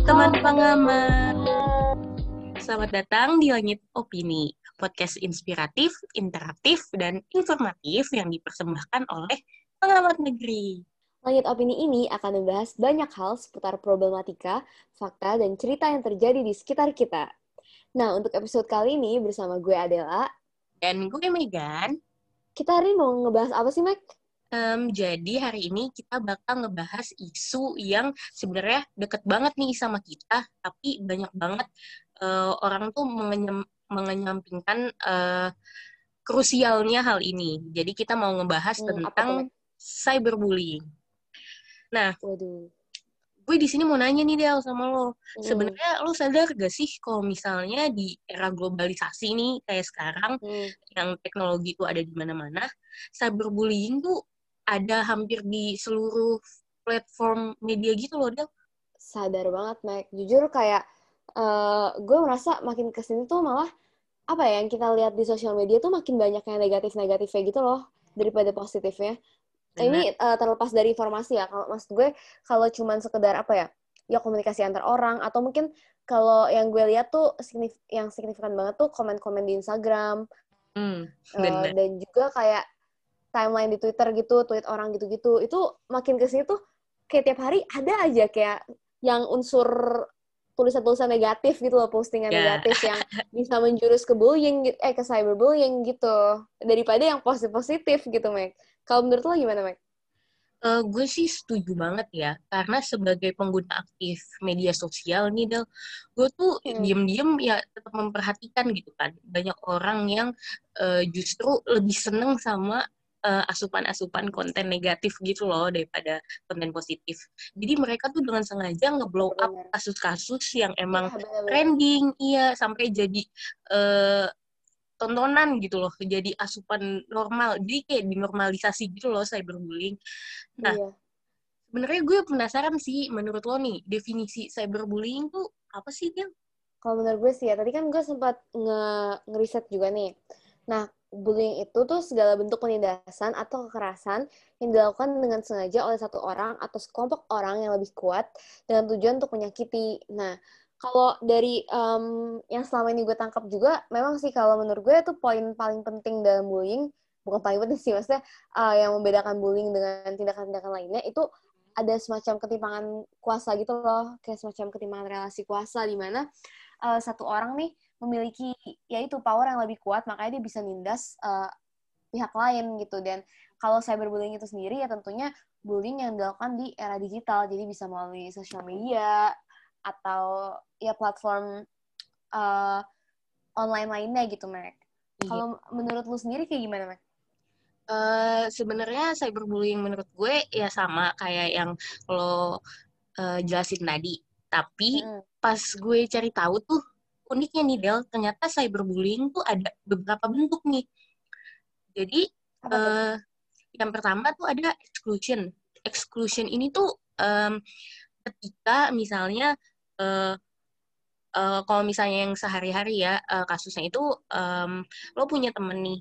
teman pengamat. Selamat datang di Langit Opini, podcast inspiratif, interaktif, dan informatif yang dipersembahkan oleh pengamat negeri. Langit Opini ini akan membahas banyak hal seputar problematika, fakta, dan cerita yang terjadi di sekitar kita. Nah, untuk episode kali ini bersama gue Adela. Dan gue Megan. Kita hari ini mau ngebahas apa sih, Meg? Um, jadi hari ini kita bakal ngebahas isu yang sebenarnya deket banget nih sama kita, tapi banyak banget uh, orang tuh mengenyam, mengenyampingkan uh, krusialnya hal ini. Jadi kita mau ngebahas hmm, tentang cyberbullying. Nah, Waduh. gue di sini mau nanya nih Del sama lo. Hmm. Sebenarnya lo sadar gak sih kalau misalnya di era globalisasi nih kayak sekarang hmm. yang teknologi itu ada di mana-mana, cyberbullying tuh ada hampir di seluruh platform media gitu loh, Del. Sadar banget, Mac. Jujur kayak uh, gue merasa makin ke sini tuh malah apa ya yang kita lihat di sosial media tuh makin banyak yang negatif-negatifnya gitu loh daripada positifnya. Nah, ini uh, terlepas dari informasi ya. Kalau maksud gue kalau cuman sekedar apa ya? Ya komunikasi antar orang atau mungkin kalau yang gue lihat tuh signif yang signifikan banget tuh komen-komen di Instagram. Hmm, uh, dan juga kayak timeline di Twitter gitu, tweet orang gitu-gitu, itu makin ke sini tuh kayak tiap hari ada aja kayak yang unsur tulisan-tulisan negatif gitu loh, postingan yeah. negatif yang bisa menjurus ke bullying, eh ke cyberbullying gitu, daripada yang positif-positif gitu, Meg. Kalau menurut lo gimana, Meg? Uh, gue sih setuju banget ya, karena sebagai pengguna aktif media sosial nih, Del, gue tuh hmm. diem-diem ya tetap memperhatikan gitu kan. Banyak orang yang uh, justru lebih seneng sama uh, asupan-asupan konten negatif gitu loh daripada konten positif. Jadi mereka tuh dengan sengaja ngeblow up kasus-kasus yang emang ya, trending, iya sampai jadi uh, tontonan gitu loh, jadi asupan normal. Jadi kayak dinormalisasi gitu loh cyberbullying. Nah, iya. sebenarnya gue penasaran sih, menurut lo nih definisi cyberbullying tuh apa sih dia? Kalau menurut gue sih ya, tadi kan gue sempat nge ngeriset juga nih. Nah, bullying itu tuh segala bentuk penindasan atau kekerasan yang dilakukan dengan sengaja oleh satu orang atau sekelompok orang yang lebih kuat dengan tujuan untuk menyakiti. Nah, kalau dari um, yang selama ini gue tangkap juga, memang sih kalau menurut gue itu poin paling penting dalam bullying, bukan paling penting sih, maksudnya uh, yang membedakan bullying dengan tindakan-tindakan lainnya itu ada semacam ketimpangan kuasa gitu loh, kayak semacam ketimpangan relasi kuasa di mana uh, satu orang nih memiliki yaitu power yang lebih kuat makanya dia bisa nindas uh, pihak lain gitu dan kalau cyberbullying itu sendiri ya tentunya bullying yang dilakukan di era digital jadi bisa melalui sosial media atau ya platform uh, online lainnya gitu Mac. Iya. Kalau menurut lu sendiri kayak gimana Mac? Uh, sebenarnya cyberbullying menurut gue ya sama kayak yang lo uh, jelasin tadi. Tapi hmm. pas gue cari tahu tuh uniknya nih Del, ternyata cyberbullying tuh ada beberapa bentuk nih. Jadi uh, yang pertama tuh ada exclusion. Exclusion ini tuh um, ketika misalnya uh, uh, kalau misalnya yang sehari-hari ya uh, kasusnya itu um, lo punya temen nih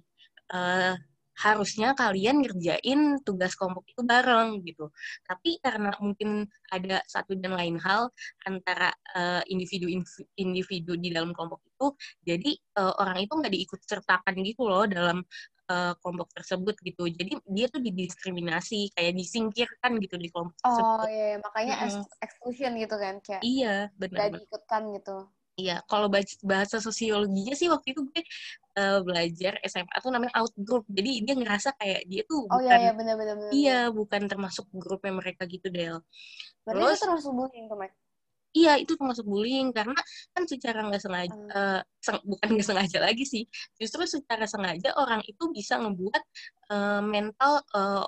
uh, harusnya kalian ngerjain tugas kelompok itu bareng gitu. Tapi karena mungkin ada satu dan lain hal antara uh, individu individu di dalam kelompok itu, jadi uh, orang itu nggak diikut sertakan gitu loh dalam uh, kelompok tersebut gitu. Jadi dia tuh didiskriminasi, kayak disingkirkan gitu di kelompok oh, tersebut. Oh iya, makanya hmm. exclusion gitu kan kayak. Iya, benar. Gak diikutkan gitu. Iya, kalau bahasa sosiologinya sih waktu itu gue uh, belajar SMA tuh namanya out group. Jadi dia ngerasa kayak dia tuh bukan Oh iya iya benar benar Iya, bukan termasuk grupnya mereka gitu, Del. Berarti Terus, itu termasuk bullying Mike? Iya, itu termasuk bullying karena kan secara nggak sengaja hmm. uh, seng, bukan nggak sengaja lagi sih. Justru secara sengaja orang itu bisa ngebuat uh, mental uh,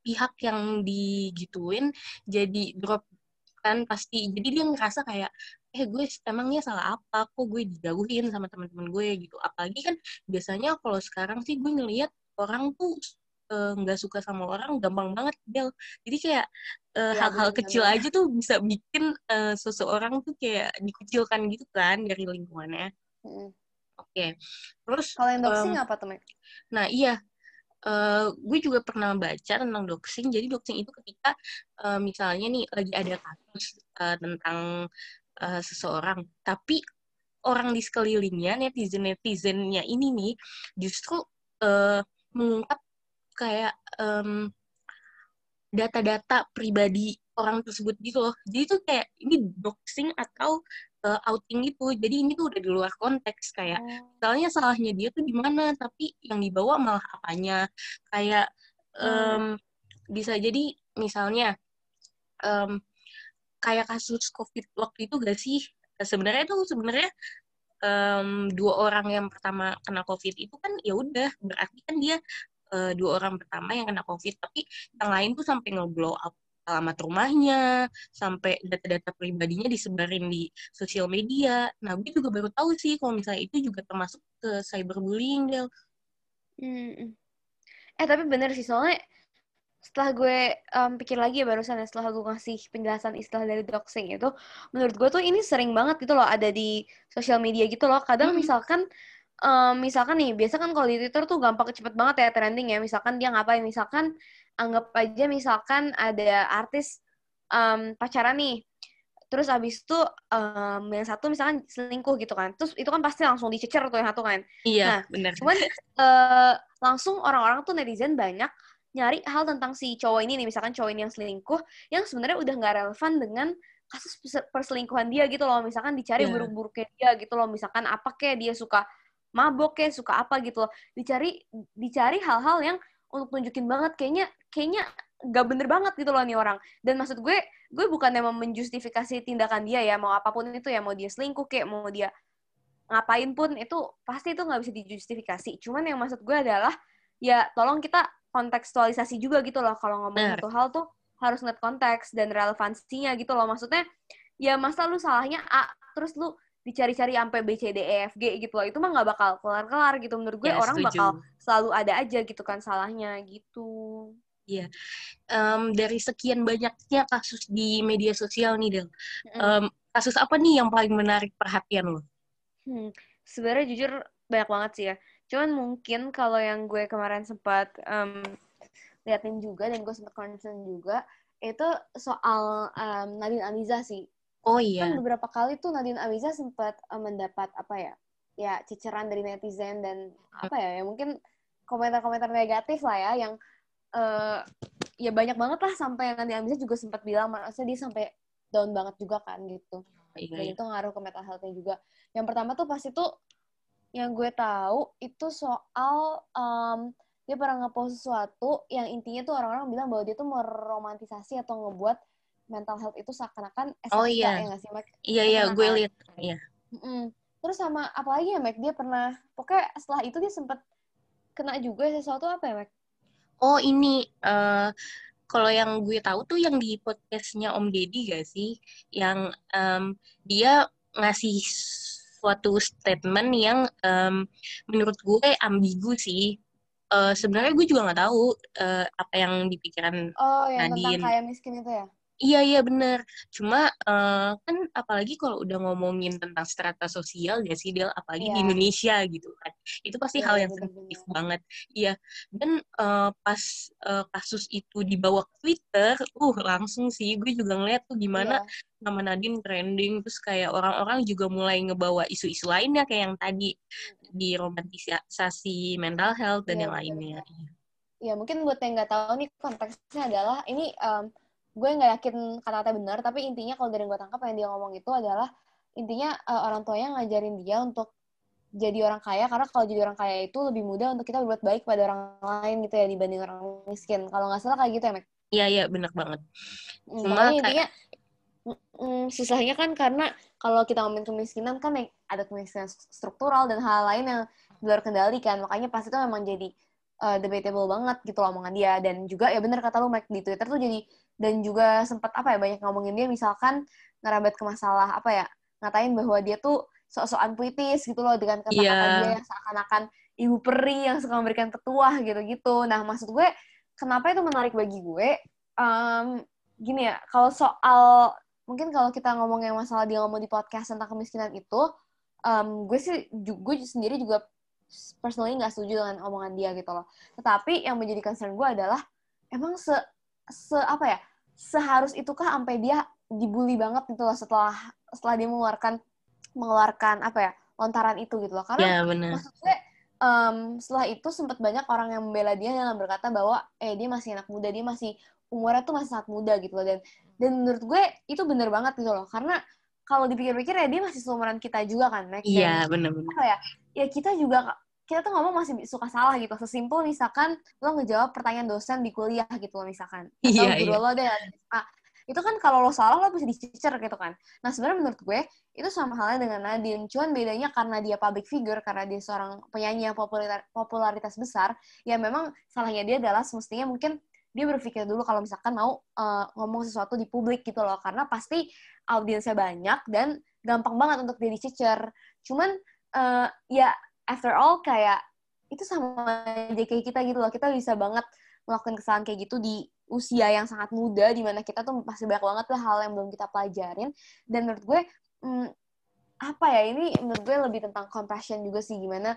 pihak yang digituin jadi drop kan pasti jadi dia ngerasa kayak eh gue emangnya salah apa kok gue dijauhin sama teman-teman gue gitu apalagi kan biasanya kalau sekarang sih gue ngelihat orang tuh eh, nggak suka sama orang gampang banget Del jadi kayak uh, ya, hal-hal kecil aja tuh bisa bikin uh, seseorang tuh kayak dikucilkan gitu kan dari lingkungannya hmm. oke okay. terus kalau yang doxing um, apa teman nah iya Uh, gue juga pernah baca tentang doxing. Jadi doxing itu ketika uh, misalnya nih lagi ada kasus uh, tentang uh, seseorang. Tapi orang di sekelilingnya netizen netizennya ini nih justru uh, mengungkap kayak um, data-data pribadi orang tersebut gitu loh. Jadi tuh kayak ini doxing atau uh, outing gitu. Jadi ini tuh udah di luar konteks kayak oh. misalnya salahnya dia tuh di mana tapi yang dibawa malah apanya. Kayak um, bisa jadi misalnya um, kayak kasus covid waktu itu gak sih sebenarnya itu sebenarnya um, dua orang yang pertama kena covid itu kan ya udah berarti kan dia uh, dua orang pertama yang kena covid tapi yang lain tuh sampai nge-blow up alamat rumahnya sampai data-data pribadinya disebarin di sosial media nah gue juga baru tahu sih kalau misalnya itu juga termasuk ke cyberbullying Del. Hmm. Eh tapi bener sih soalnya setelah gue um, pikir lagi ya barusan ya setelah gue ngasih penjelasan istilah dari doxing itu menurut gue tuh ini sering banget gitu loh ada di sosial media gitu loh. Kadang hmm. misalkan um, misalkan nih biasa kan kalau di Twitter tuh gampang cepet banget ya trending ya misalkan dia ngapain misalkan anggap aja misalkan ada artis um, pacaran nih terus abis itu um, yang satu misalkan selingkuh gitu kan terus itu kan pasti langsung dicecer tuh yang satu kan. Iya nah, benar cuman uh, langsung orang-orang tuh netizen banyak nyari hal tentang si cowok ini nih misalkan cowok ini yang selingkuh yang sebenarnya udah nggak relevan dengan kasus perselingkuhan dia gitu loh. Misalkan dicari yeah. buruk-buruknya dia gitu loh. Misalkan apa kayak dia suka mabok kayak suka apa gitu loh. Dicari dicari hal-hal yang untuk tunjukin banget. Kayaknya kayaknya gak bener banget gitu loh nih orang. Dan maksud gue gue bukan emang menjustifikasi tindakan dia ya. Mau apa pun itu ya mau dia selingkuh kayak mau dia ngapain pun itu pasti itu nggak bisa dijustifikasi. Cuman yang maksud gue adalah ya tolong kita kontekstualisasi juga gitu loh kalau ngomong satu hal tuh harus ngeliat konteks dan relevansinya gitu loh maksudnya ya masa lu salahnya A terus lu dicari-cari sampai B C D E F G gitu loh itu mah nggak bakal kelar-kelar gitu menurut gue ya, orang setuju. bakal selalu ada aja gitu kan salahnya gitu Iya, um, dari sekian banyaknya kasus di media sosial nih, Del. Um, kasus apa nih yang paling menarik perhatian lo? Hmm, sebenarnya jujur banyak banget sih ya. Cuman mungkin kalau yang gue kemarin sempat um, liatin juga dan gue sempat concern juga itu soal um, Nadine Amiza sih. Oh iya. Kan beberapa kali tuh Nadine Amiza sempat um, mendapat apa ya? Ya ceceran dari netizen dan apa ya? Ya mungkin komentar-komentar negatif lah ya yang uh, ya banyak banget lah sampai Nadine Amiza juga sempat bilang maksudnya dia sampai down banget juga kan gitu. Iya, dan iya. itu ngaruh ke mental health-nya juga. Yang pertama tuh pas itu yang gue tahu itu soal um, dia pernah ngepost sesuatu yang intinya tuh orang-orang bilang bahwa dia tuh meromantisasi atau ngebuat mental health itu seakan-akan oh, iya. ya nggak sih, Mac? Iya, iya, gue kan? lihat. Iya. Mm -mm. Terus sama apa lagi ya, Mac? Dia pernah, pokoknya setelah itu dia sempat kena juga sesuatu apa ya, Mac? Oh, ini, uh, kalau yang gue tahu tuh yang di podcastnya Om Deddy gak sih? Yang um, dia ngasih suatu statement yang um, menurut gue ambigu sih. Uh, Sebenarnya gue juga nggak tahu uh, apa yang dipikiran oh, yang Nadine. tentang kaya miskin itu ya? Iya iya bener. Cuma uh, kan apalagi kalau udah ngomongin tentang strata sosial ya sih Del, apalagi yeah. di iya. Indonesia gitu kan, itu pasti yeah, hal yang sensitif banget. Iya. Dan uh, pas uh, kasus itu dibawa ke Twitter, uh langsung sih gue juga ngeliat tuh gimana yeah. nama Nadine trending, terus kayak orang-orang juga mulai ngebawa isu-isu lainnya kayak yang tadi di romantisasi mental health dan yeah, yang lainnya. Iya. Ya mungkin buat yang nggak tahu nih konteksnya adalah ini um, gue nggak yakin kata-kata benar tapi intinya kalau dari yang gue tangkap yang dia ngomong itu adalah intinya uh, orang tuanya ngajarin dia untuk jadi orang kaya karena kalau jadi orang kaya itu lebih mudah untuk kita berbuat baik pada orang lain gitu ya dibanding orang miskin kalau nggak salah kayak gitu ya Mek? Iya iya benar banget. Hmm, Cuma intinya mm, susahnya kan karena kalau kita ngomongin kemiskinan kan ada kemiskinan struktural dan hal lain yang di luar kendali kan makanya pas itu memang jadi uh, debatable banget gitu loh omongan dia dan juga ya bener kata lu Mike di Twitter tuh jadi dan juga sempat apa ya banyak ngomongin dia misalkan ngerambat ke masalah apa ya ngatain bahwa dia tuh sok-sokan puitis gitu loh dengan kata-kata yeah. dia yang seakan-akan ibu peri yang suka memberikan petuah gitu-gitu. Nah maksud gue kenapa itu menarik bagi gue? Um, gini ya kalau soal mungkin kalau kita ngomong yang masalah dia ngomong di podcast tentang kemiskinan itu, um, gue sih gue sendiri juga personally nggak setuju dengan omongan dia gitu loh. Tetapi yang menjadi concern gue adalah emang se se apa ya seharus itukah sampai dia dibully banget gitu loh setelah setelah dia mengeluarkan mengeluarkan apa ya lontaran itu gitu loh. Karena ya, bener. maksudnya um, setelah itu sempat banyak orang yang membela dia yang berkata bahwa eh dia masih anak muda dia masih umurnya tuh masih sangat muda gitu loh. Dan dan menurut gue itu bener banget gitu loh. Karena kalau dipikir-pikir ya dia masih seumuran kita juga kan Max iya bener-bener apa ya ya kita juga kita tuh ngomong masih suka salah gitu. Sesimpel misalkan lo ngejawab pertanyaan dosen di kuliah gitu loh misalkan. Atau iya, guru iya. lo deh ah, itu kan kalau lo salah lo bisa dicecer gitu kan. Nah sebenarnya menurut gue itu sama halnya dengan Nadine. Cuman bedanya karena dia public figure karena dia seorang penyanyi yang popularitas besar ya memang salahnya dia adalah semestinya mungkin dia berpikir dulu kalau misalkan mau uh, ngomong sesuatu di publik gitu loh. Karena pasti audiensnya banyak dan gampang banget untuk dia dicecer cuman uh, ya after all kayak itu sama aja kayak kita gitu loh. Kita bisa banget melakukan kesalahan kayak gitu di usia yang sangat muda di mana kita tuh masih banyak banget lah hal yang belum kita pelajarin. Dan menurut gue hmm, apa ya ini menurut gue lebih tentang compassion juga sih. Gimana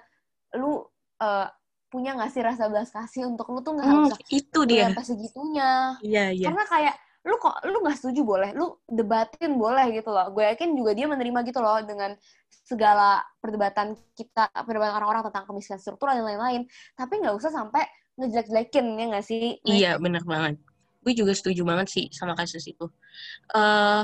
lu uh, punya nggak sih rasa belas kasih untuk lu tuh nggak hmm, harus itu dia. sampai segitunya? Iya iya. Karena kayak lu kok lu nggak setuju boleh? Lu debatin boleh gitu loh. Gue yakin juga dia menerima gitu loh dengan segala perdebatan kita perdebatan orang-orang tentang kemiskinan struktural dan lain-lain. Tapi nggak usah sampai ngejelek-jelekin ya nggak sih? Iya benar banget. Gue juga setuju banget sih sama kasus itu. Uh,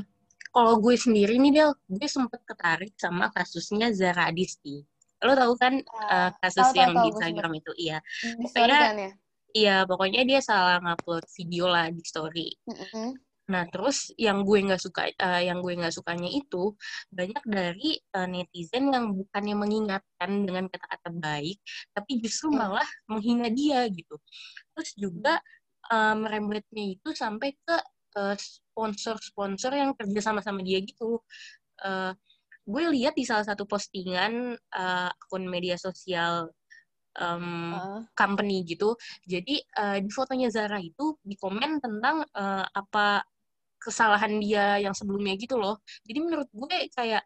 kalau gue sendiri nih Del gue sempet ketarik sama kasusnya Zara Adisti. Lo tau kan uh, kasus tau, yang tau, di Instagram itu? Iya. Pokoknya kan, ya? Iya pokoknya dia salah ngupload video lah di story. Mm -hmm. nah terus yang gue nggak suka uh, yang gue nggak sukanya itu banyak dari uh, netizen yang bukannya mengingatkan dengan kata-kata baik tapi justru malah menghina dia gitu. Terus juga uh, merembetnya itu sampai ke sponsor-sponsor uh, yang kerja sama-sama dia gitu. Uh, gue lihat di salah satu postingan uh, akun media sosial um, uh. company gitu. Jadi uh, di fotonya Zara itu di komen tentang uh, apa kesalahan dia yang sebelumnya gitu loh. Jadi menurut gue kayak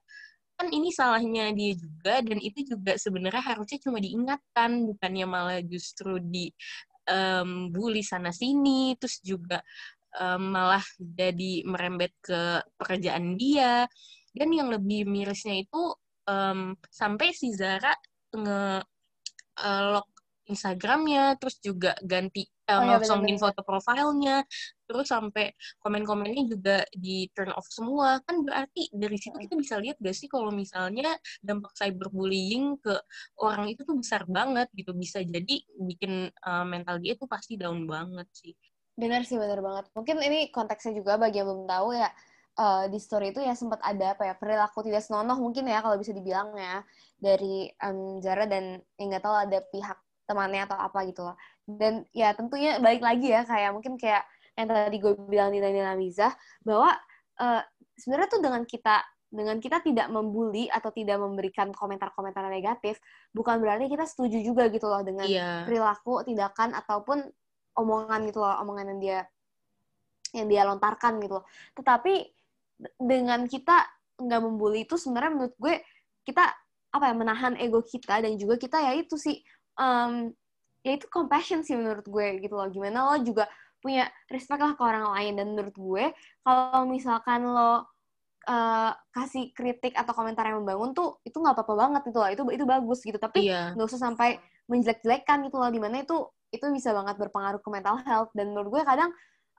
kan ini salahnya dia juga dan itu juga sebenarnya harusnya cuma diingatkan bukannya malah justru di um, bully sana sini terus juga um, malah jadi merembet ke pekerjaan dia dan yang lebih mirisnya itu um, sampai si Zara nge uh, lock Instagramnya, terus juga ganti uh, oh, ya, foto profilnya, terus sampai komen-komennya juga di turn off semua. Kan berarti dari situ kita bisa lihat gak sih kalau misalnya dampak cyberbullying ke orang itu tuh besar banget gitu. Bisa jadi bikin uh, mental dia tuh pasti down banget sih. Benar sih, benar banget. Mungkin ini konteksnya juga bagi yang belum tahu ya, uh, di story itu ya sempat ada apa ya perilaku tidak senonoh mungkin ya kalau bisa dibilang ya dari um, Zara dan yang nggak tahu ada pihak temannya atau apa gitu loh dan ya tentunya balik lagi ya kayak mungkin kayak yang tadi gue bilang di Daniela Miza bahwa uh, sebenarnya tuh dengan kita dengan kita tidak membuli atau tidak memberikan komentar-komentar negatif bukan berarti kita setuju juga gitu loh dengan yeah. perilaku tindakan ataupun omongan gitu loh omongan yang dia yang dia lontarkan gitu loh tetapi dengan kita nggak membuli itu sebenarnya menurut gue kita apa ya menahan ego kita dan juga kita ya itu sih um, ya itu compassion sih menurut gue gitu loh. Gimana lo juga punya respect lah ke orang lain. Dan menurut gue kalau misalkan lo uh, kasih kritik atau komentar yang membangun tuh itu nggak apa-apa banget gitu loh. Itu itu bagus gitu. Tapi iya. nggak iya. usah sampai menjelek-jelekan gitu loh. Di mana itu itu bisa banget berpengaruh ke mental health. Dan menurut gue kadang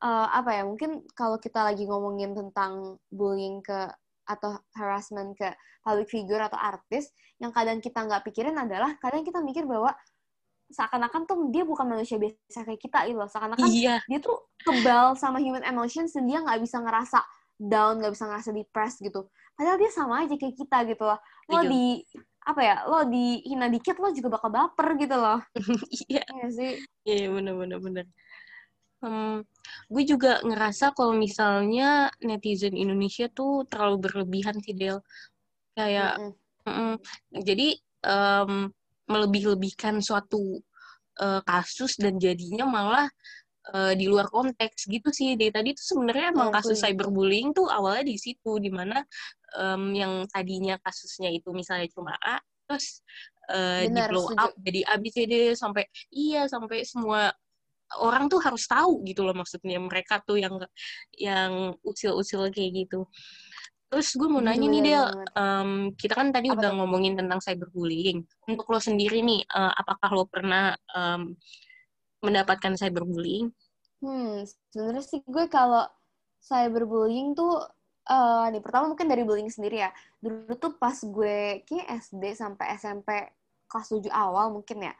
uh, apa ya mungkin kalau kita lagi ngomongin tentang bullying ke atau harassment ke public figure atau artis yang kadang kita nggak pikirin adalah kadang kita mikir bahwa seakan-akan tuh dia bukan manusia biasa kayak kita gitu loh. Seakan-akan iya. dia tuh kebal sama human emotions dan dia nggak bisa ngerasa down nggak bisa ngerasa depressed gitu. Padahal dia sama aja kayak kita gitu loh. Lo iya. di apa ya lo dihina dikit lo juga bakal baper gitu loh. Iya. Iya sih. Iya bener bener. Bener um, gue juga ngerasa kalau misalnya netizen Indonesia tuh terlalu berlebihan sih Del. Kayak mm -mm. jadi um, melebih-lebihkan suatu uh, kasus dan jadinya malah uh, di luar konteks gitu sih. Dari tadi tuh sebenarnya emang oh, kasus cyberbullying tuh awalnya di situ di mana um, yang tadinya kasusnya itu misalnya cuma A terus uh, di blow up jadi ABCD sampai iya sampai semua orang tuh harus tahu gitu loh maksudnya mereka tuh yang yang usil-usil kayak gitu Terus gue mau nanya nih Del, um, kita kan tadi Apa udah itu? ngomongin tentang cyberbullying. Untuk lo sendiri nih, uh, apakah lo pernah um, mendapatkan cyberbullying? Hmm, sebenarnya sih gue kalau cyberbullying tuh uh, nih pertama mungkin dari bullying sendiri ya. Dulu tuh pas gue kayak SD sampai SMP kelas 7 awal mungkin ya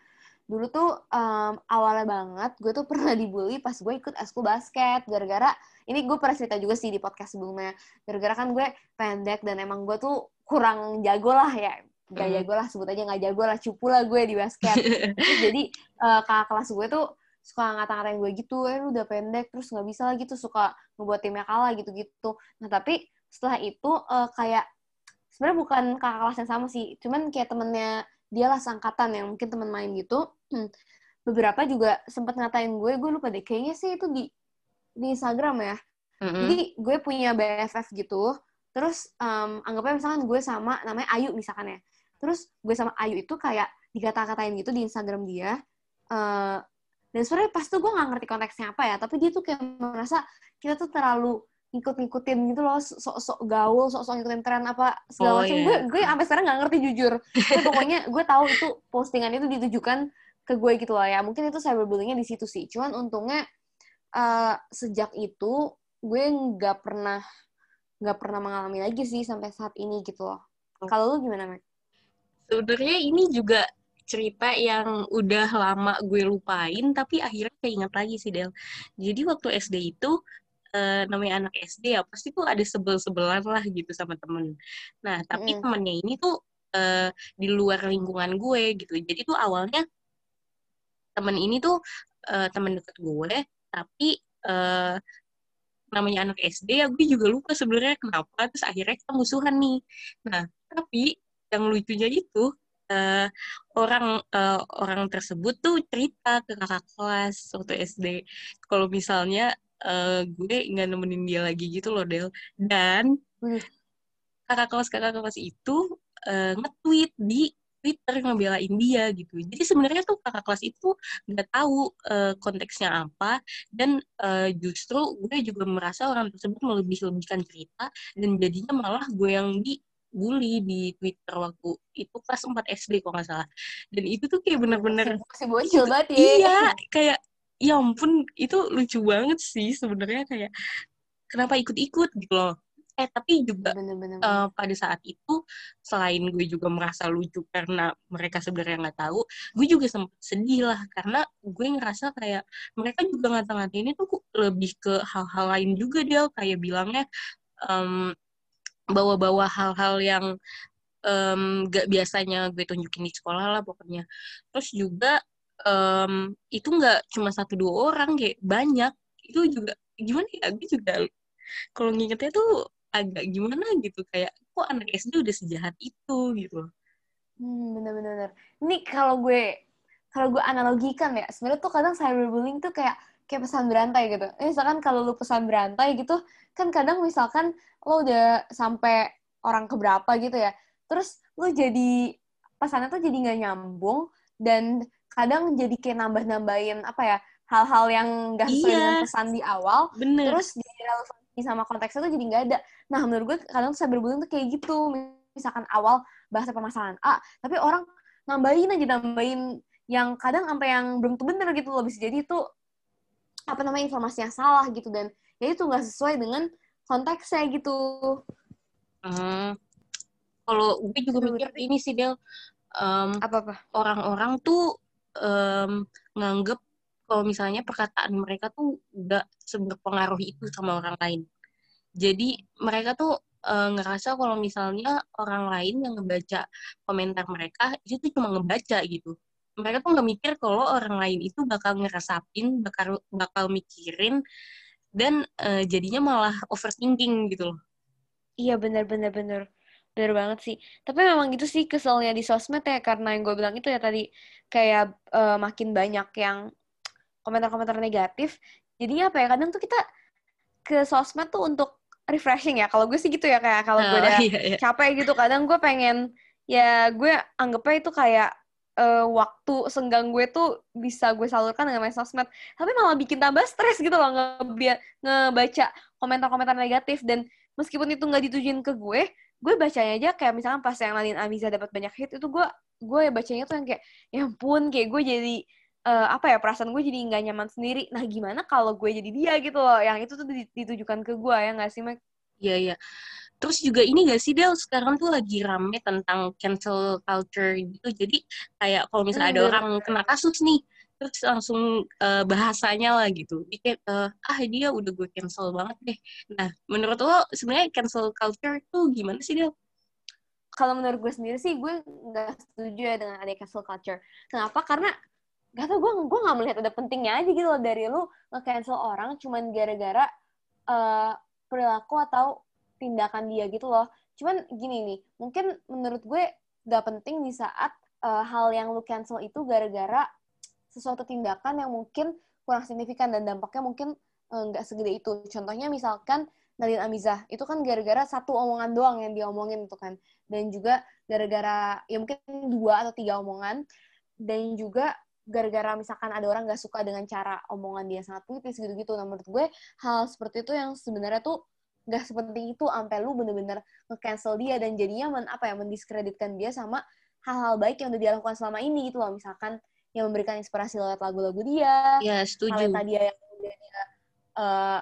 dulu tuh um, awalnya banget gue tuh pernah dibully pas gue ikut eskul basket gara-gara ini gue pernah cerita juga sih di podcast sebelumnya gara-gara kan gue pendek dan emang gue tuh kurang jago lah ya gak jago lah sebut aja gak jago lah cupu lah gue di basket jadi uh, kakak kelas gue tuh suka ngata-ngatain gue gitu, eh lu udah pendek terus nggak bisa lagi tuh suka ngebuat timnya kalah gitu-gitu. Nah tapi setelah itu uh, kayak sebenarnya bukan kakak kelas yang sama sih, cuman kayak temennya dia lah sangkatan yang mungkin teman main gitu. Hmm, beberapa juga sempat ngatain gue gue lupa deh kayaknya sih itu di di Instagram ya. Mm-hmm. jadi gue punya BFF gitu terus um, anggapnya misalkan gue sama namanya Ayu misalkan ya. Terus gue sama Ayu itu kayak dikata-katain gitu di Instagram dia uh, dan sebenarnya pas tuh gue nggak ngerti konteksnya apa ya tapi dia tuh kayak merasa kita tuh terlalu ngikut-ngikutin gitu loh sok-sok gaul, sok-sok ngikutin tren apa segala oh, macam. Yeah. Gue gue sampai sekarang nggak ngerti jujur. Tapi pokoknya gue tahu itu postingan itu ditujukan ke gue gitu loh ya. Mungkin itu cyberbullyingnya di situ sih. Cuman untungnya uh, sejak itu gue nggak pernah nggak pernah mengalami lagi sih sampai saat ini gitu loh. Oh. Kalau lu gimana, Mek? Sebenarnya ini juga cerita yang udah lama gue lupain tapi akhirnya keinget lagi sih Del. Jadi waktu SD itu uh, namanya anak SD ya pasti tuh ada sebel-sebelan lah gitu sama temen. Nah tapi mm. temennya ini tuh uh, di luar lingkungan gue gitu. Jadi tuh awalnya temen ini tuh uh, temen deket gue, tapi uh, namanya anak SD ya gue juga lupa sebenarnya kenapa terus akhirnya kita musuhan nih. Nah tapi yang lucunya itu uh, orang uh, orang tersebut tuh cerita ke kakak kelas waktu SD kalau misalnya uh, gue nggak nemenin dia lagi gitu loh Del dan kakak kelas kakak kelas itu uh, nge-tweet di Twitter ngebelain dia gitu. Jadi sebenarnya tuh kakak kelas itu nggak tahu uh, konteksnya apa dan uh, justru gue juga merasa orang tersebut melebih-lebihkan cerita dan jadinya malah gue yang di bully di Twitter waktu itu pas 4 SD kok nggak salah. Dan itu tuh kayak bener-bener masih bocil banget ya. Iya, kayak ya ampun itu lucu banget sih sebenarnya kayak kenapa ikut-ikut gitu loh. Eh tapi juga bener, bener, bener. Uh, pada saat itu selain gue juga merasa lucu karena mereka sebenarnya nggak tahu gue juga sempat sedih lah karena gue ngerasa kayak mereka juga ngata-ngatain ini tuh lebih ke hal-hal lain juga dia kayak bilangnya um, bawa-bawa hal-hal yang um, gak biasanya gue tunjukin di sekolah lah pokoknya. Terus juga um, itu nggak cuma satu dua orang kayak banyak. Itu juga gimana ya gue juga kalau ngingetnya tuh agak gimana gitu kayak kok anak SD udah sejahat itu gitu hmm bener-bener ini kalau gue kalau gue analogikan ya sebenarnya tuh kadang cyberbullying tuh kayak kayak pesan berantai gitu. Misalkan kalau lu pesan berantai gitu kan kadang misalkan lo udah sampai orang keberapa gitu ya terus lo jadi pesannya tuh jadi nggak nyambung dan kadang jadi kayak nambah-nambahin apa ya hal-hal yang gak sesuai iya. dengan pesan di awal Bener. terus jadi relevansi sama konteksnya tuh jadi nggak ada nah menurut gue kadang tuh cyberbullying tuh kayak gitu misalkan awal bahasa permasalahan A tapi orang nambahin aja nambahin yang kadang sampai yang belum tuh bener gitu loh bisa jadi itu apa namanya informasi yang salah gitu dan ya itu nggak sesuai dengan konteksnya gitu. Hmm. Kalau gue juga mikir ini sih Del, um, apa apa orang-orang tuh um, nganggep kalau misalnya perkataan mereka tuh nggak seberpengaruh itu sama orang lain. Jadi mereka tuh uh, ngerasa kalau misalnya orang lain yang ngebaca komentar mereka itu tuh cuma ngebaca gitu. Mereka tuh nggak mikir kalau orang lain itu bakal ngerasapin, bakal bakal mikirin dan uh, jadinya malah overthinking gitu loh. Iya benar-benar benar. Benar banget sih. Tapi memang gitu sih keselnya di sosmed ya karena yang gue bilang itu ya tadi kayak uh, makin banyak yang komentar-komentar negatif. Jadinya apa ya? Kadang tuh kita ke sosmed tuh untuk refreshing ya. Kalau gue sih gitu ya kayak kalau gue oh, udah iya, iya. capek gitu kadang gue pengen ya gue anggapnya itu kayak uh, waktu senggang gue tuh bisa gue salurkan dengan main sosmed. Tapi malah bikin tambah stres gitu loh nge ngebaca komentar-komentar negatif dan meskipun itu nggak ditujuin ke gue gue bacanya aja kayak misalnya pas yang Nadine Amiza dapat banyak hit itu gue gue bacanya tuh yang kayak ya ampun kayak gue jadi uh, apa ya perasaan gue jadi nggak nyaman sendiri. Nah gimana kalau gue jadi dia gitu loh? Yang itu tuh ditujukan ke gue ya nggak sih Mike Iya, iya. Terus juga ini gak sih, Del, sekarang tuh lagi rame tentang cancel culture gitu. Jadi kayak kalau misalnya hmm, ada orang kena kasus nih, terus langsung uh, bahasanya lah gitu. Dikit, uh, ah dia udah gue cancel banget deh. Nah, menurut lo sebenarnya cancel culture tuh gimana sih, Del? Kalau menurut gue sendiri sih, gue nggak setuju ya dengan ada cancel culture. Kenapa? Karena gak tau gue gue nggak melihat ada pentingnya aja gitu loh dari lu nge-cancel orang cuman gara-gara uh, perilaku atau tindakan dia gitu loh. Cuman gini nih, mungkin menurut gue gak penting di saat uh, hal yang lu cancel itu gara-gara sesuatu tindakan yang mungkin kurang signifikan dan dampaknya mungkin eh, nggak uh, segede itu. Contohnya misalkan Nadine Amizah, itu kan gara-gara satu omongan doang yang diomongin itu kan. Dan juga gara-gara, ya mungkin dua atau tiga omongan. Dan juga gara-gara misalkan ada orang nggak suka dengan cara omongan dia sangat puitis gitu-gitu. Nah menurut gue hal seperti itu yang sebenarnya tuh nggak sepenting itu sampai lu bener-bener nge-cancel dia dan jadinya men, apa ya mendiskreditkan dia sama hal-hal baik yang udah dia lakukan selama ini gitu loh. Misalkan yang memberikan inspirasi lewat lagu-lagu dia, ya, setuju. talenta dia yang udah dia uh,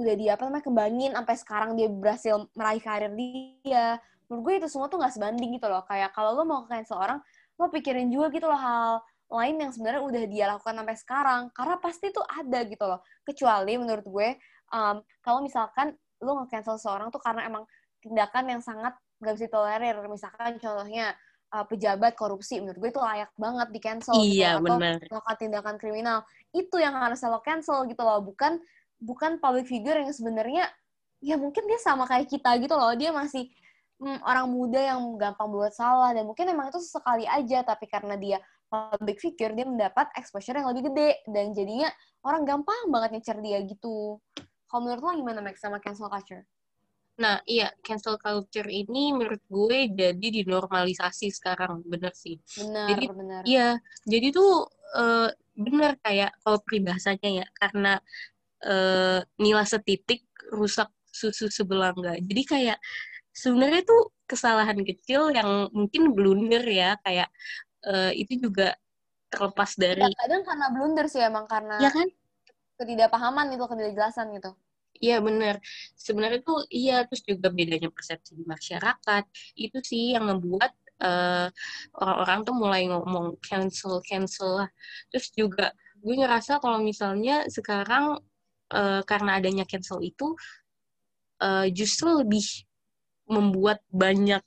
udah dia apa namanya kembangin sampai sekarang dia berhasil meraih karir dia. Menurut gue itu semua tuh nggak sebanding gitu loh. Kayak kalau lo mau cancel orang, lo pikirin juga gitu loh hal lain yang sebenarnya udah dia lakukan sampai sekarang karena pasti tuh ada gitu loh kecuali menurut gue um, kalau misalkan lo nge-cancel seorang tuh karena emang tindakan yang sangat gak bisa tolerir misalkan contohnya uh, pejabat korupsi menurut gue itu layak banget di cancel iya, gitu, atau melakukan tindakan kriminal itu yang harus lo cancel gitu loh bukan bukan public figure yang sebenarnya ya mungkin dia sama kayak kita gitu loh dia masih hmm, orang muda yang gampang buat salah dan mungkin emang itu sekali aja tapi karena dia public figure dia mendapat exposure yang lebih gede dan jadinya orang gampang banget nyecer dia gitu. Kalau menurut lo gimana Max sama cancel culture? Nah, iya, cancel culture ini menurut gue jadi dinormalisasi sekarang, bener sih. Benar, jadi, benar. Iya, jadi tuh uh, bener kayak kalau peribahasanya ya, karena uh, nilai setitik rusak susu sebelangga. Jadi kayak sebenarnya tuh kesalahan kecil yang mungkin blunder ya, kayak uh, itu juga terlepas dari ya, kadang karena blunder sih emang karena ya kan ketidakpahaman itu ketidakjelasan gitu Iya benar. Sebenarnya tuh iya terus juga bedanya persepsi di masyarakat itu sih yang membuat uh, orang-orang tuh mulai ngomong cancel cancel lah. Terus juga gue ngerasa kalau misalnya sekarang uh, karena adanya cancel itu uh, justru lebih membuat banyak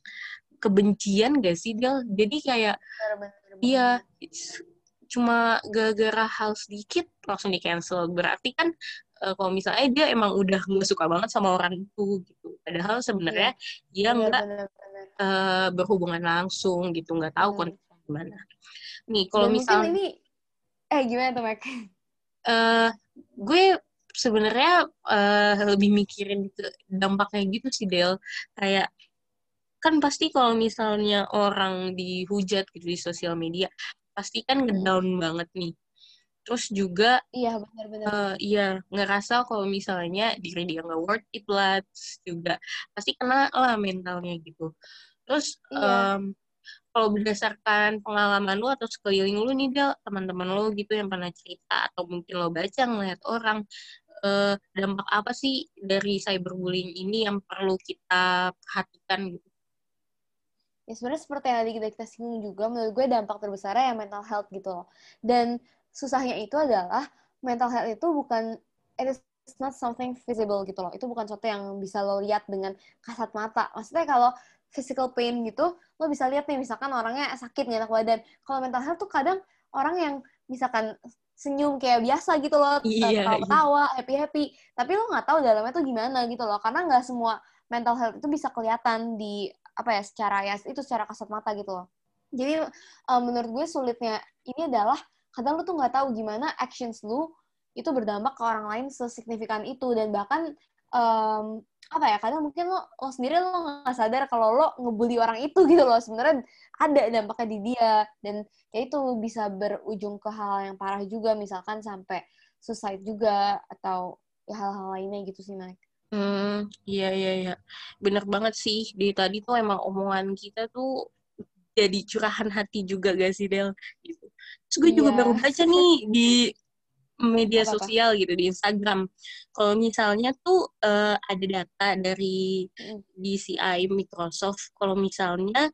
kebencian gak sih Del? Jadi kayak iya cuma gara-gara hal sedikit langsung di cancel. Berarti kan uh, kalau misalnya dia emang udah nggak suka banget sama orang itu gitu. Padahal sebenarnya yeah. dia nggak uh, berhubungan langsung gitu, nggak tahu konteksnya gimana. Nih kalau misalnya ini eh gimana tuh Mac? Uh, gue sebenarnya uh, lebih mikirin dampaknya gitu sih Del. Kayak kan pasti kalau misalnya orang dihujat gitu di sosial media pasti kan ngedown banget nih terus juga iya benar-benar uh, iya ngerasa kalau misalnya diri dia nggak worth it lah terus juga pasti kena lah mentalnya gitu. Terus iya. um, kalau berdasarkan pengalaman lu atau sekeliling lu nih Del, teman-teman lu gitu yang pernah cerita atau mungkin lo baca ngeliat orang uh, dampak apa sih dari cyberbullying ini yang perlu kita perhatikan gitu? Ya sebenarnya seperti yang tadi kita, kita singgung juga menurut gue dampak terbesarnya ya mental health gitu loh. Dan susahnya itu adalah mental health itu bukan it is not something visible gitu loh. Itu bukan sesuatu yang bisa lo lihat dengan kasat mata. Maksudnya kalau physical pain gitu lo bisa lihat nih misalkan orangnya sakit nggak enak badan. Kalau mental health tuh kadang orang yang misalkan senyum kayak biasa gitu loh iya, ketawa iya. happy happy tapi lo nggak tahu dalamnya tuh gimana gitu loh. Karena nggak semua mental health itu bisa kelihatan di apa ya secara ya itu secara kasat mata gitu loh. Jadi um, menurut gue sulitnya ini adalah kadang lu tuh nggak tahu gimana actions lu itu berdampak ke orang lain sesignifikan itu dan bahkan um, apa ya kadang mungkin lo, lo sendiri lo nggak sadar kalau lo ngebully orang itu gitu loh sebenarnya ada dampaknya di dia dan ya itu bisa berujung ke hal yang parah juga misalkan sampai suicide juga atau ya hal-hal lainnya gitu sih Mike. Hmm, iya iya iya. Bener banget sih. Di tadi tuh emang omongan kita tuh jadi curahan hati juga gak sih Del gitu. Terus gue yeah. juga iya. baru baca nih di media Apa-apa? sosial gitu di Instagram. Kalau misalnya tuh uh, ada data dari DCI Microsoft, kalau misalnya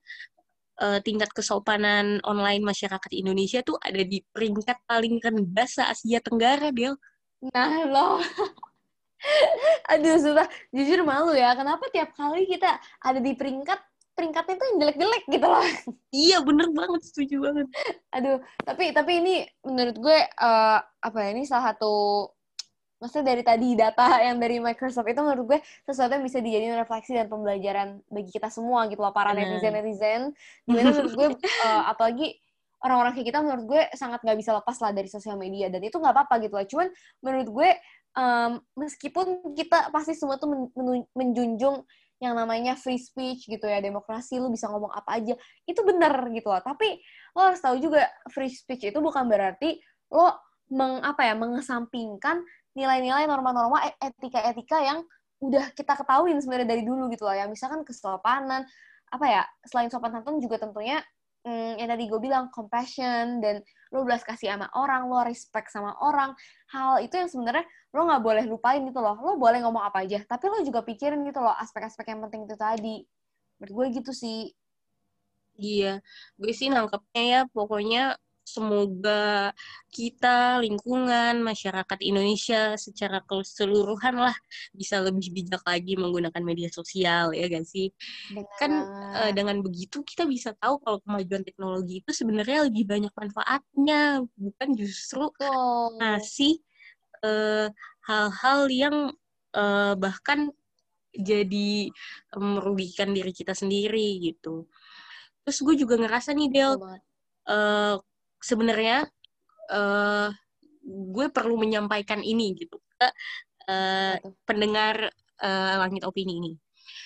uh, tingkat kesopanan online masyarakat Indonesia tuh ada di peringkat paling rendah se Asia Tenggara, Del. Nah, loh. Aduh, susah. Jujur malu ya. Kenapa tiap kali kita ada di peringkat peringkatnya tuh yang jelek-jelek gitu loh. Iya, bener banget. Setuju banget. Aduh, tapi tapi ini menurut gue uh, apa ya ini salah satu maksudnya dari tadi data yang dari Microsoft itu menurut gue sesuatu yang bisa dijadiin refleksi dan pembelajaran bagi kita semua gitu loh para netizen netizen di mana menurut gue uh, apalagi orang-orang kayak kita menurut gue sangat nggak bisa lepas lah dari sosial media dan itu nggak apa-apa gitu loh cuman menurut gue um, meskipun kita pasti semua tuh men menjunjung yang namanya free speech gitu ya demokrasi lu bisa ngomong apa aja itu benar gitu loh. Tapi lo harus tahu juga free speech itu bukan berarti lo meng apa ya mengesampingkan nilai-nilai norma-norma e, etika-etika yang udah kita ketahuin sebenarnya dari dulu gitu loh. Ya misalkan kesopanan apa ya selain sopan santun juga tentunya hmm, yang tadi gue bilang compassion dan lo belas kasih sama orang lo respect sama orang. Hal itu yang sebenarnya lo nggak boleh lupain gitu loh. Lo boleh ngomong apa aja tapi lo juga pikirin gitu loh aspek-aspek yang penting itu tadi. Menurut gue gitu sih. Iya gue sih nangkepnya ya pokoknya semoga kita, lingkungan, masyarakat Indonesia secara keseluruhan lah bisa lebih bijak lagi menggunakan media sosial ya gak sih? Benar. Kan uh, dengan begitu kita bisa tahu kalau kemajuan teknologi itu sebenarnya lebih banyak manfaatnya, bukan justru oh. ngasih uh, hal-hal yang uh, bahkan jadi merugikan diri kita sendiri gitu. Terus gue juga ngerasa nih Del, uh, sebenarnya uh, gue perlu menyampaikan ini gitu ke uh, pendengar uh, langit opini ini.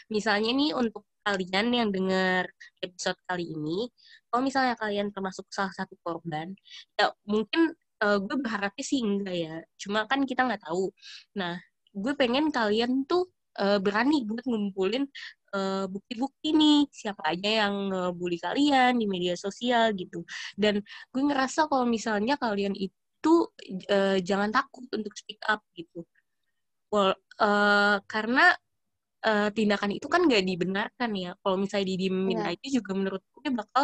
Misalnya nih untuk kalian yang dengar episode kali ini, kalau misalnya kalian termasuk salah satu korban, ya mungkin uh, gue berharapnya sih enggak ya. Cuma kan kita nggak tahu. Nah, gue pengen kalian tuh uh, berani buat ngumpulin uh, bukti-bukti nih siapa aja yang ngebully kalian di media sosial gitu. Dan gue ngerasa kalau misalnya kalian itu uh, jangan takut untuk speak up gitu. Well, uh, karena uh, tindakan itu kan gak dibenarkan ya. Kalau misalnya didiemin ya. aja juga menurut gue bakal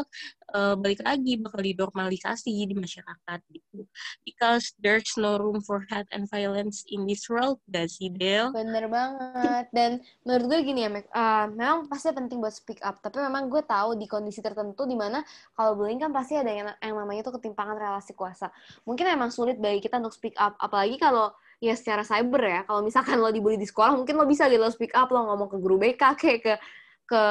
uh, balik lagi, bakal dinormalisasi di masyarakat gitu. Because there's no room for hate and violence in this world, gak sih, Del? Bener banget. Dan menurut gue gini ya, Mac, uh, memang pasti penting buat speak up. Tapi memang gue tahu di kondisi tertentu di mana kalau bullying kan pasti ada yang, yang namanya itu ketimpangan relasi kuasa. Mungkin emang sulit bagi kita untuk speak up. Apalagi kalau ya secara cyber ya. Kalau misalkan lo dibully di sekolah mungkin lo bisa gitu lo speak up lo ngomong ke guru BK kayak ke ke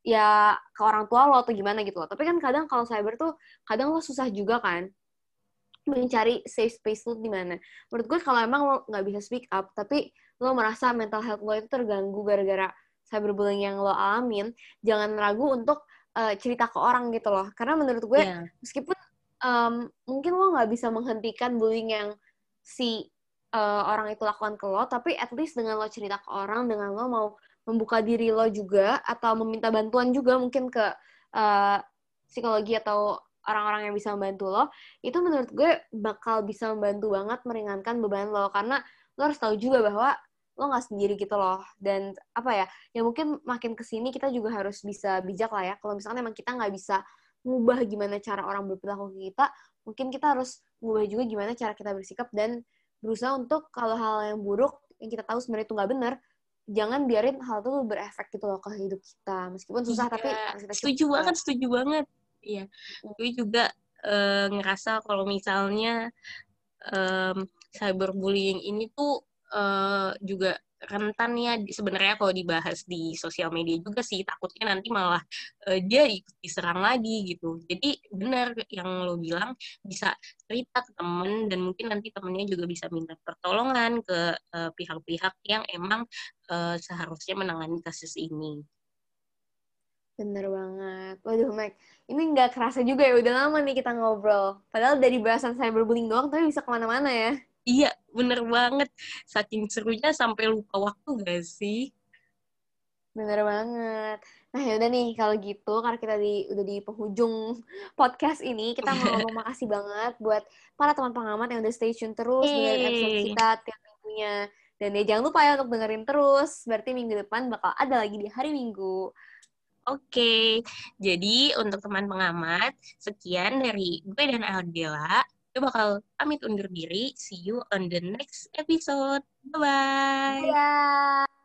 ya ke orang tua lo atau gimana gitu loh. Tapi kan kadang kalau cyber tuh kadang lo susah juga kan mencari safe space lo di mana. Menurut gue kalau emang lo nggak bisa speak up tapi lo merasa mental health lo itu terganggu gara-gara cyberbullying yang lo alamin jangan ragu untuk uh, cerita ke orang gitu loh. Karena menurut gue yeah. meskipun um, mungkin lo nggak bisa menghentikan bullying yang si uh, orang itu lakukan ke lo, tapi at least dengan lo cerita ke orang, dengan lo mau membuka diri lo juga, atau meminta bantuan juga mungkin ke uh, psikologi atau orang-orang yang bisa membantu lo, itu menurut gue bakal bisa membantu banget meringankan beban lo, karena lo harus tahu juga bahwa lo nggak sendiri gitu loh. Dan apa ya, ya mungkin makin ke sini kita juga harus bisa bijak lah ya. Kalau misalnya emang kita nggak bisa ngubah gimana cara orang berperilaku ke kita, mungkin kita harus ngubah juga gimana cara kita bersikap dan berusaha untuk kalau hal yang buruk yang kita tahu sebenarnya itu nggak benar jangan biarin hal itu berefek gitu loh ke hidup kita. Meskipun susah iya, tapi kita setuju kita. banget setuju banget. Iya gue juga uh, ngerasa kalau misalnya um, cyberbullying ini tuh uh, juga rentan ya sebenarnya kalau dibahas di sosial media juga sih takutnya nanti malah uh, dia ikut diserang lagi gitu jadi benar yang lo bilang bisa cerita ke temen dan mungkin nanti temennya juga bisa minta pertolongan ke eh, pihak-pihak uh, yang emang uh, seharusnya menangani kasus ini Bener banget. Waduh, Mike. Ini nggak kerasa juga ya. Udah lama nih kita ngobrol. Padahal dari bahasan cyberbullying doang, tapi bisa ke mana-mana ya. Iya, bener banget. Saking serunya sampai lupa waktu gak sih? Bener banget. Nah yaudah nih, kalau gitu karena kita di, udah di penghujung podcast ini, kita mau ngomong makasih banget buat para teman pengamat yang udah stay tune terus hey. dengerin episode kita tiap minggunya. Dan ya jangan lupa ya untuk dengerin terus, berarti minggu depan bakal ada lagi di hari Minggu. Oke, jadi untuk teman pengamat, sekian dari gue dan Aldela. Gue bakal pamit undur diri. See you on the next episode. Bye-bye. Bye.